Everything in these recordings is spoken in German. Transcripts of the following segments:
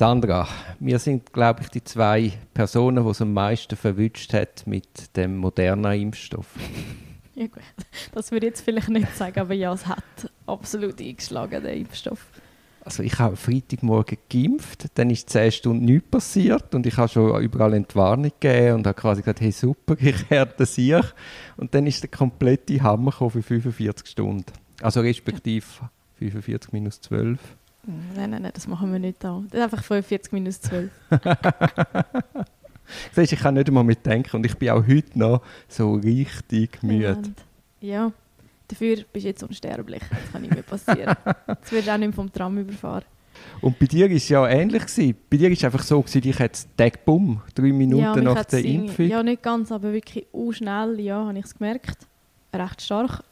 Sandra, wir sind, glaube ich, die zwei Personen, die es am meisten verwünscht hat mit dem modernen Impfstoff. Ja gut, das würde ich jetzt vielleicht nicht sagen, aber ja, es hat absolut eingeschlagen, der Impfstoff. Also ich habe Freitagmorgen geimpft, dann ist 10 Stunden nichts passiert und ich habe schon überall Entwarnung gegeben und habe quasi gesagt, hey super, ich härte sich. Und dann ist der komplette Hammer für 45 Stunden. Also respektive 45 minus 12. Nein, nein, nein, das machen wir nicht da. Das ist einfach 45 minus 12. Siehst, ich kann nicht einmal mitdenken und ich bin auch heute noch so richtig müde. Ja, dafür bist du jetzt unsterblich. Das kann nicht mehr passieren. Jetzt wirst du auch nicht vom Tram überfahren. Und bei dir war es ja ähnlich. Gewesen. Bei dir war es einfach so, gewesen, ich hätte Tag bumm, drei Minuten ja, nach der Impfung. Ja, nicht ganz, aber wirklich auch schnell, ja, habe ich es gemerkt. Recht stark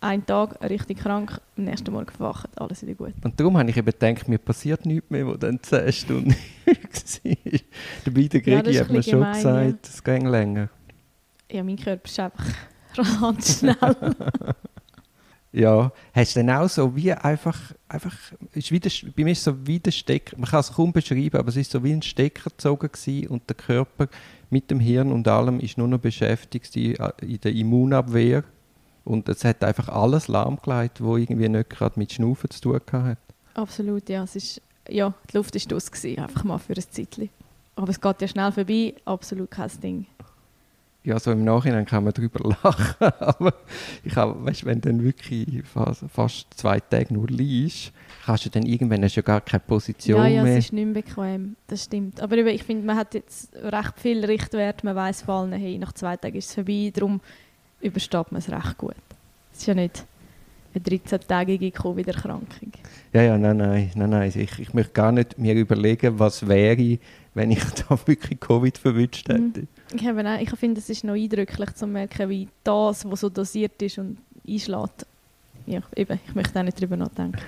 einen Tag richtig krank, am nächsten Morgen verwacht, alles wieder gut. Und darum habe ich eben gedacht, mir passiert nichts mehr, wo dann 10 Stunden war. Dabei der Gregi ja, hat mir schon gemein, gesagt, es ja. ging länger. Ja, mein Körper ist einfach rasant schnell. ja, hast du dann auch so wie einfach, einfach ist wie der, bei mir ist so wie der Stecker, man kann es kaum beschreiben, aber es ist so wie ein Stecker gezogen und der Körper mit dem Hirn und allem ist nur noch beschäftigt in der Immunabwehr und es hat einfach alles lahmgelegt, wo irgendwie nicht gerade mit Schnaufen zu tun hat. Absolut, ja. Es ist, ja, die Luft war aus, gewesen, einfach mal für ein Zeitchen. Aber es geht ja schnell vorbei, absolut kein Ding. Ja, so im Nachhinein kann man darüber lachen, aber ich habe, weißt, wenn du dann wirklich fast, fast, zwei Tage nur liest, kannst du dann irgendwann hast du gar keine Position ja, ja, mehr. Ja, es ist nicht mehr bequem, das stimmt. Aber ich finde, man hat jetzt recht viel Richtwert, man weiß vor allem, hey, nach zwei Tagen ist es vorbei, darum übersteht man es recht gut. Es ist ja nicht eine 13-tägige Covid-Erkrankung. Ja, ja, nein, nein, nein, nein. Ich, ich möchte gar nicht mir überlegen, was wäre, wenn ich da wirklich Covid verwünscht mhm. hätte. Ich, habe ich finde, es ist noch eindrücklich zu merken, wie das, was so dosiert ist und einschlägt. Ja, eben, ich möchte auch nicht darüber nachdenken.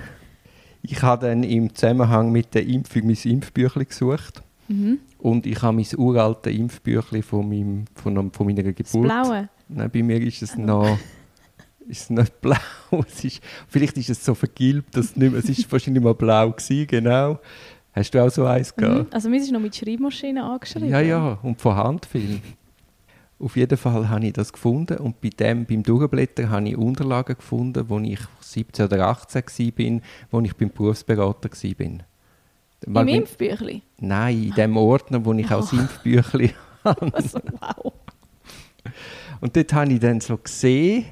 Ich habe dann im Zusammenhang mit der Impfung mein Impfbüchlein gesucht. Mhm. Und ich habe mein uraltes Impfbüchlein von, meinem, von, von meiner Geburt. Das blaue? Nein, bei mir ist es noch ist es nicht blau. Es ist, vielleicht ist es so vergilbt, dass es nicht mehr, es ist wahrscheinlich mal blau gewesen, genau. Hast du auch so eins gehabt? Mhm. Also mir ist noch mit Schreibmaschine angeschrieben. Ja, ja, und von Hand viel. Auf jeden Fall habe ich das gefunden und bei dem, beim Durchblättern habe ich Unterlagen gefunden, wo ich 17 oder 18 war, wo ich beim Berufsberater war. Im Impfbüchli? Nein, in dem Ordner, wo ich oh. auch das Impfbüchli habe. Also, wow. Und dort habe ich dann so gesehen,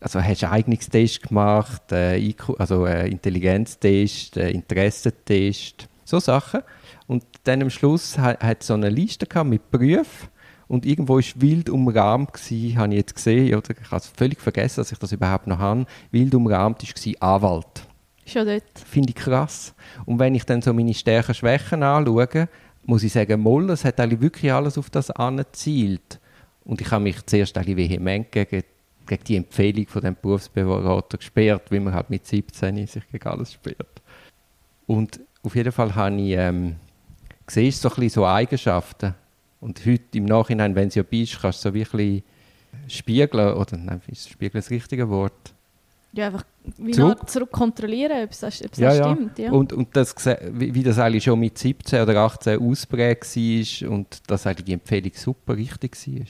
also hast du Eignungstest gemacht, äh, IQ, also äh, Intelligenztest, äh, Interessentest, so Sachen. Und dann am Schluss hat, hat so eine Liste gehabt mit Berufen und irgendwo ist wild umrahmt gsi, habe ich jetzt gesehen, oder ich habe es völlig vergessen, dass ich das überhaupt noch habe. Wild umrahmt gsi Anwalt. Schon dort. Finde ich krass. Und wenn ich dann so meine Stärken Schwächen anschaue, muss ich sagen, Moll, es hat eigentlich wirklich alles auf das angezielt. Und ich habe mich zuerst ein vehement gegen, gegen die Empfehlung von dem Berufsberater gesperrt, wie man halt mit 17 sich gegen alles sperrt. Und auf jeden Fall habe ich, ähm, siehst so ein bisschen so Eigenschaften. Und heute im Nachhinein, wenn du ja bist, kannst du so wirklich spiegeln, oder nein, ist Spiegeln das richtige Wort? Ja, einfach wie zurück, zurück kontrollieren, ob es, ob es ja, stimmt. Ja. Und, und das, wie, wie das eigentlich schon mit 17 oder 18 ausprägt war und dass eigentlich die Empfehlung super richtig war.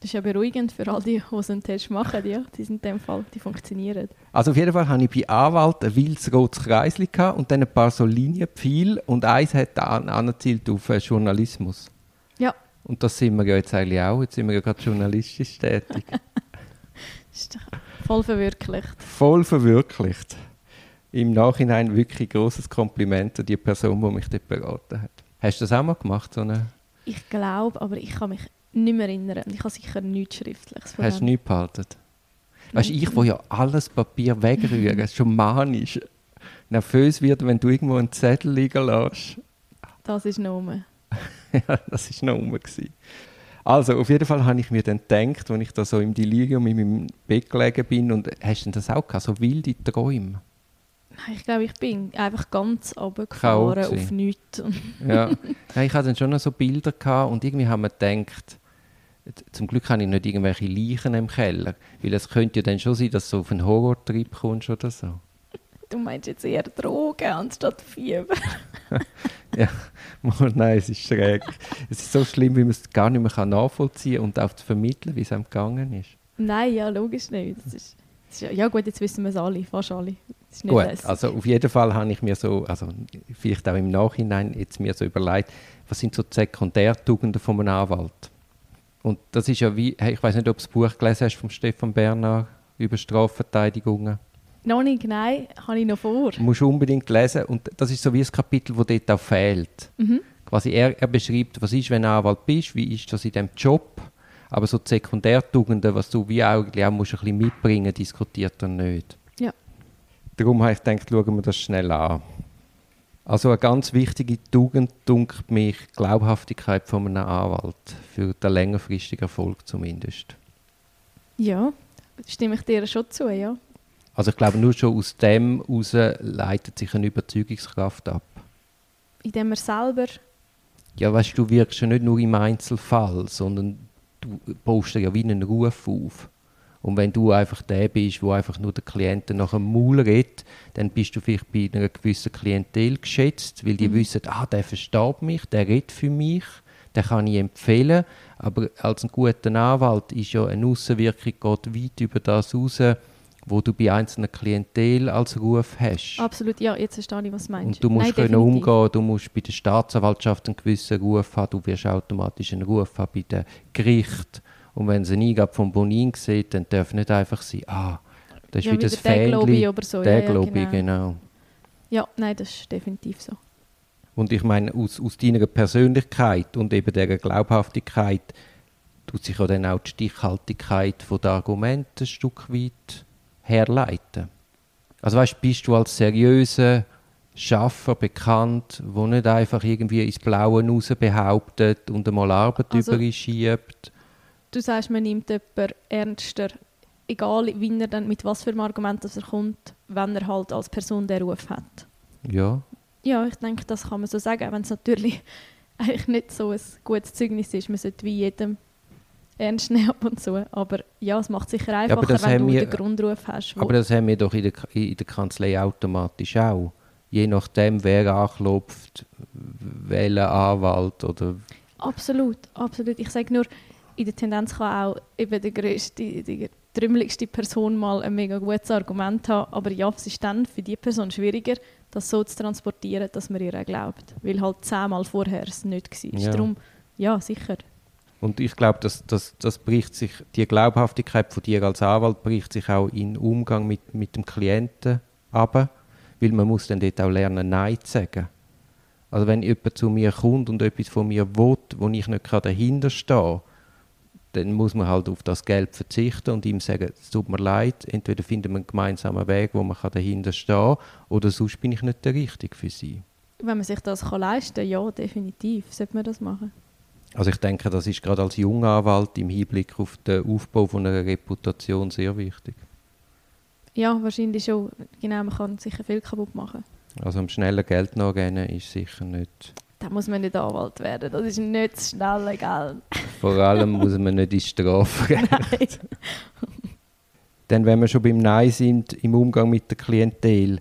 Das ist ja beruhigend für all die, die einen Test machen. Ja, die sind in dem Fall, die funktionieren. Also auf jeden Fall hatte ich bei Anwalt ein wildes rotes Kreisli und dann ein paar so Linienpfeile und eins hat an, angezielt auf äh, Journalismus. Ja. Und das sind wir ja jetzt eigentlich auch. Jetzt sind wir ja gerade journalistisch tätig. ist voll verwirklicht. Voll verwirklicht. Im Nachhinein wirklich ein grosses Kompliment an die Person, die mich dort beraten hat. Hast du das auch mal gemacht? So eine ich glaube, aber ich kann mich nicht mehr erinnern. Ich habe sicher nichts Schriftliches Hast du nichts behalten? Weißt du, ich, wo ja alles Papier wegrühren, schon manisch nervös wird, wenn du irgendwo einen Zettel liegen lässt. Das ist noch ja, das war noch rum. Also, auf jeden Fall habe ich mir dann gedacht, als ich da so im Delirium in meinem Bett gelegen bin, und hast du das auch gehabt, so wilde Träume? Nein, ich glaube, ich bin einfach ganz runtergefahren auf nichts. ja. ja, ich hatte dann schon noch so Bilder gehabt und irgendwie haben wir gedacht, zum Glück habe ich nicht irgendwelche Leichen im Keller, weil es könnte ja dann schon sein, dass du auf einen Horrortrip kommst oder so. Du meinst jetzt eher Drogen anstatt Fieber? ja, nein, es ist schräg. Es ist so schlimm, wie man es gar nicht mehr nachvollziehen kann und auch zu vermitteln, wie es einem gegangen ist. Nein, ja, logisch nicht. Das ist, das ist, ja gut, jetzt wissen wir es alle, fast alle. gut, also auf jeden Fall habe ich mir so, also vielleicht auch im Nachhinein jetzt mir so überlegt, was sind so die Sekundärtugenden von einem Anwalt? Und das ist ja wie, ich weiß nicht, ob du das Buch gelesen hast von Stefan Bernard über Strafverteidigungen. Noch nicht, nein, habe ich noch vor. Du musst unbedingt lesen und das ist so wie ein Kapitel, das dort auch fehlt. Mhm. Quasi er, er beschreibt, was ist, wenn du Anwalt bist, wie ist das in diesem Job, aber so die Sekundärtugenden, was du wie auch, auch musst ein bisschen mitbringen, diskutiert er nicht. Ja. Darum habe ich gedacht, schauen wir das schnell an. Also eine ganz wichtige Tugend dunkelt mich Glaubhaftigkeit von einem Anwalt für den längerfristigen Erfolg zumindest. Ja, stimme ich dir schon zu, ja. Also ich glaube, nur schon aus dem heraus leitet sich eine Überzeugungskraft ab. Indem er selber... Ja, weißt du, du wirkst ja nicht nur im Einzelfall, sondern du baust ja wie einen Ruf auf. Und wenn du einfach der bist, wo einfach nur der Klienten nach dem Maul redet, dann bist du vielleicht bei einer gewissen Klientel geschätzt, weil die mhm. wissen, ah, der versteht mich, der redet für mich, den kann ich empfehlen. Aber als ein guter Anwalt ist ja eine Außenwirkung geht weit über das raus, wo du bei einzelnen Klientel als Ruf hast. Absolut, ja, jetzt verstehe ich, was du meinst. Und du musst Nein, können umgehen, du musst bei der Staatsanwaltschaft einen gewissen Ruf haben, du wirst automatisch einen Ruf haben bei den Gerichten und wenn sie Eingabe von Bonin sieht, dann darf nicht einfach sein, ah, das ist ja, wie das Fähnchen. oder so. Der ja, Globi, genau. genau. Ja, nein, das ist definitiv so. Und ich meine, aus, aus deiner Persönlichkeit und eben dieser Glaubhaftigkeit tut sich ja dann auch die Stichhaltigkeit der Argumente ein Stück weit herleiten. Also weißt, bist du als seriöser Schaffer bekannt, wo nicht einfach irgendwie ins Blaue raus behauptet und einmal Arbeit also, überschiebt? Du sagst, man nimmt jemanden ernster, egal wie er dann, mit was für einem Argument er kommt, wenn er halt als Person den Ruf hat. Ja. Ja, ich denke, das kann man so sagen, wenn es natürlich eigentlich nicht so ein gutes Zeugnis ist. Man sollte wie jedem ernst nehmen ab und zu. Aber ja, es macht sicher einfacher, ja, wenn du wir, den Grundruf hast. Aber das haben wir doch in der, in der Kanzlei automatisch auch. Je nachdem, wer anklopft, welcher Anwalt oder... Absolut, absolut. Ich sage nur, in der Tendenz kann auch eben die größte, die trümmeligste Person mal ein mega gutes Argument haben, aber ja, es ist dann für die Person schwieriger, das so zu transportieren, dass man ihr auch glaubt, weil halt zehnmal vorher es nicht war. Ja. Darum, ja, sicher. Und ich glaube, dass, dass, das bricht sich, die Glaubhaftigkeit von dir als Anwalt bricht sich auch im Umgang mit, mit dem Klienten ab, weil man muss dann dort auch lernen, Nein zu sagen. Also wenn jemand zu mir kommt und etwas von mir will, wo ich nicht dahinter stehe, dann muss man halt auf das Geld verzichten und ihm sagen, es tut mir leid, entweder finden wir einen gemeinsamen Weg, wo man dahinter stehen kann, oder sonst bin ich nicht der Richtige für Sie. Wenn man sich das kann leisten kann, ja, definitiv, sollte man das machen. Also ich denke, das ist gerade als junger Anwalt im Hinblick auf den Aufbau von einer Reputation sehr wichtig. Ja, wahrscheinlich schon. Genau, man kann sicher viel kaputt machen. Also am schnellen Geld nachgehen ist sicher nicht da muss man nicht Anwalt werden. Das ist nicht das schnelle Geld. Vor allem muss man nicht in Strafe Nein. Denn wenn wir schon beim Nein sind, im Umgang mit der Klientel,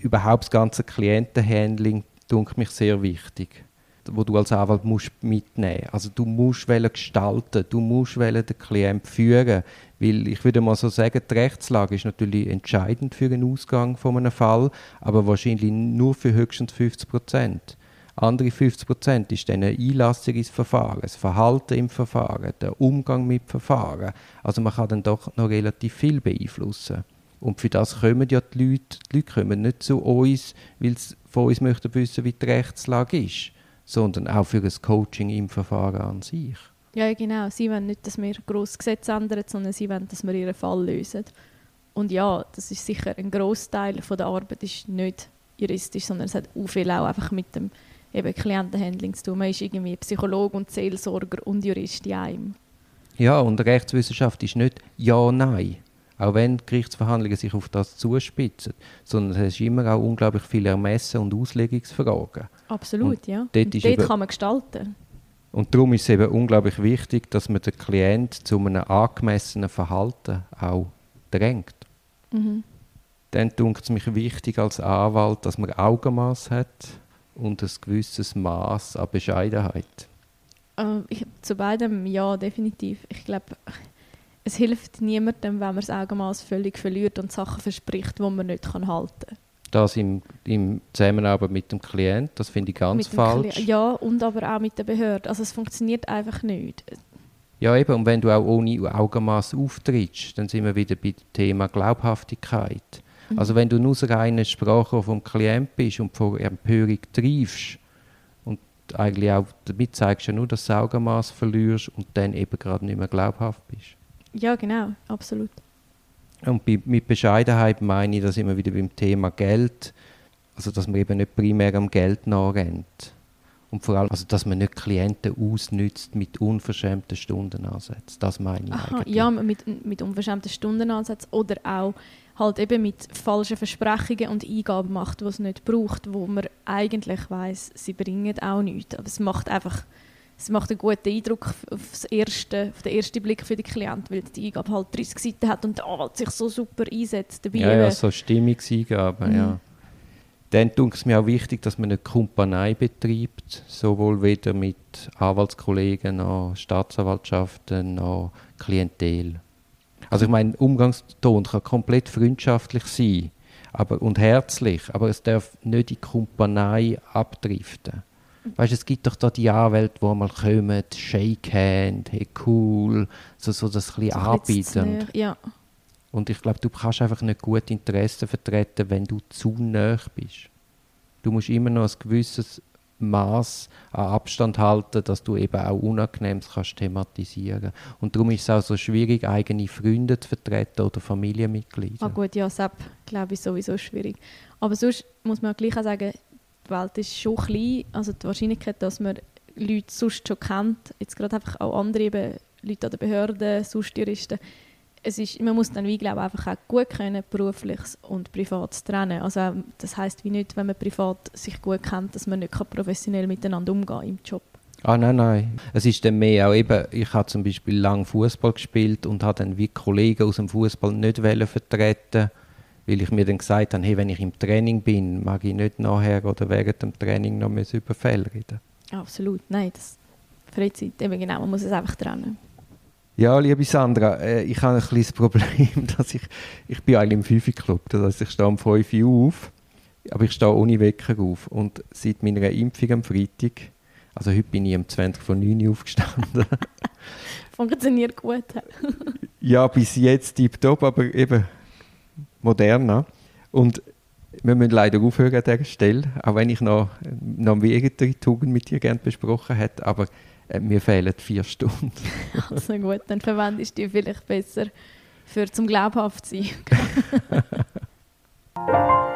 überhaupt das ganze Klientenhandling, dunkelt mich sehr wichtig wo du als Anwalt musst mitnehmen Also du musst gestalten, du musst den Klienten führen, weil ich würde mal so sagen, die Rechtslage ist natürlich entscheidend für den Ausgang von einem Fall, aber wahrscheinlich nur für höchstens 50 Prozent. Andere 50 Prozent ist dann eine Einlassung ins Verfahren, das Verhalten im Verfahren, der Umgang mit Verfahren. Also man kann dann doch noch relativ viel beeinflussen. Und für das kommen ja die Leute, die Leute kommen nicht zu uns, weil sie von uns möchten wissen, wie die Rechtslage ist, sondern auch für das Coaching im Verfahren an sich. Ja, genau. Sie wollen nicht, dass wir grosse Gesetze ändern, sondern sie wollen, dass wir ihren Fall lösen. Und ja, das ist sicher ein Großteil der Arbeit ist nicht juristisch, sondern es hat auch viel auch einfach mit dem eben Klientenhandling zu tun. Man ist irgendwie Psychologe und Seelsorger und Jurist in einem. Ja, und Rechtswissenschaft ist nicht Ja, Nein. Auch wenn Gerichtsverhandlungen sich auf das zuspitzen, sondern es ist immer auch unglaublich viele Ermessen und Auslegungsfragen. Absolut, und ja. Dort, dort eben, kann man gestalten. Und darum ist es eben unglaublich wichtig, dass man den Klient zu einem angemessenen Verhalten auch drängt. Mhm. Dann tut es mich wichtig als Anwalt, dass man Augenmaß hat, und ein gewisses Maß an Bescheidenheit? Ähm, ich, zu beidem ja, definitiv. Ich glaube, es hilft niemandem, wenn man das Augenmaß völlig verliert und Sachen verspricht, die man nicht kann halten kann. Das im, im Zusammenarbeit mit dem Klient, das finde ich ganz falsch. Kli ja, und aber auch mit der Behörde. Also es funktioniert einfach nicht. Ja, eben, und wenn du auch ohne Augenmaß auftrittst, dann sind wir wieder bei dem Thema Glaubhaftigkeit. Mhm. Also wenn du nur so reine Sprache vom Klient bist und vor Empörung triefst und eigentlich auch damit zeigst du nur, dass du das Augenmaß verlierst und dann eben gerade nicht mehr glaubhaft bist. Ja, genau, absolut. Und bei, mit Bescheidenheit meine ich, dass immer wieder beim Thema Geld, also dass man eben nicht primär am Geld nachrennt. Und vor allem, also dass man nicht Klienten ausnützt mit unverschämten Stundenansätzen. Das meine ich Aha, eigentlich. Ja, mit, mit unverschämten Stundenansätzen oder auch halt eben mit falschen Versprechungen und Eingaben macht, die es nicht braucht, wo man eigentlich weiß, sie bringen auch nichts. Aber es macht einfach es macht einen guten Eindruck auf, das erste, auf den ersten Blick für den Klienten, weil die Eingabe halt 30 Seiten hat und der Anwalt sich so super einsetzt dabei. Ja, ja so Stimmungseingaben, mhm. ja. Dann tut es mir auch wichtig, dass man eine Kumpanei betreibt, sowohl weder mit Anwaltskollegen noch Staatsanwaltschaften noch Klientel. Also ich meine, Umgangston kann komplett freundschaftlich sein aber, und herzlich, aber es darf nicht die Kumpanei abdriften. Weißt es gibt doch da die Anwälte, die mal kommen, Shake Hand, hey cool, so, so das ein bisschen so anbieten. Ja. Und ich glaube, du kannst einfach nicht gut Interessen vertreten, wenn du zu nah bist. Du musst immer noch ein gewisses Maß an Abstand halten, dass du eben auch Unangenehmes kannst thematisieren Und darum ist es auch so schwierig, eigene Freunde zu vertreten oder Familienmitglieder. Ah gut, ja, das glaube ich sowieso schwierig. Aber sonst muss man gleich auch sagen, die Welt ist schon klein, also die Wahrscheinlichkeit, dass man Leute sonst schon kennt, jetzt gerade einfach auch andere eben, Leute an der Behörde, sonst Juristen, es ist, man muss dann wie glaube einfach auch gut können, berufliches und privates trennen. Also das heißt wie nicht, wenn man privat sich gut kennt, dass man nicht professionell miteinander umgehen im Job. Ah nein, nein. Es ist dann mehr auch eben, ich habe zum Beispiel lange Fußball gespielt und habe dann wie Kollegen aus dem Fußball nicht vertreten weil ich mir dann gesagt habe, hey, wenn ich im Training bin, mag ich nicht nachher oder während dem Training noch über Fälle reden. Absolut, nein, das Freizeit, eben genau, man muss es einfach trennen. Ja, liebe Sandra, äh, ich habe ein kleines Problem, dass ich, ich bin eigentlich im 5 Club, das heißt, ich stehe um 5 Uhr auf, aber ich stehe ohne Wecker auf und seit meiner Impfung am Freitag, also heute bin ich um 20 von 9 Uhr aufgestanden. Funktioniert gut. ja, bis jetzt tiptop, aber eben moderner. Und wir müssen leider aufhören an dieser Stelle, auch wenn ich noch, noch weitere Tugend mit dir gerne besprochen hätte, aber äh, mir fehlen vier Stunden. also gut, dann verwende ich die vielleicht besser für zum glaubhaft sein.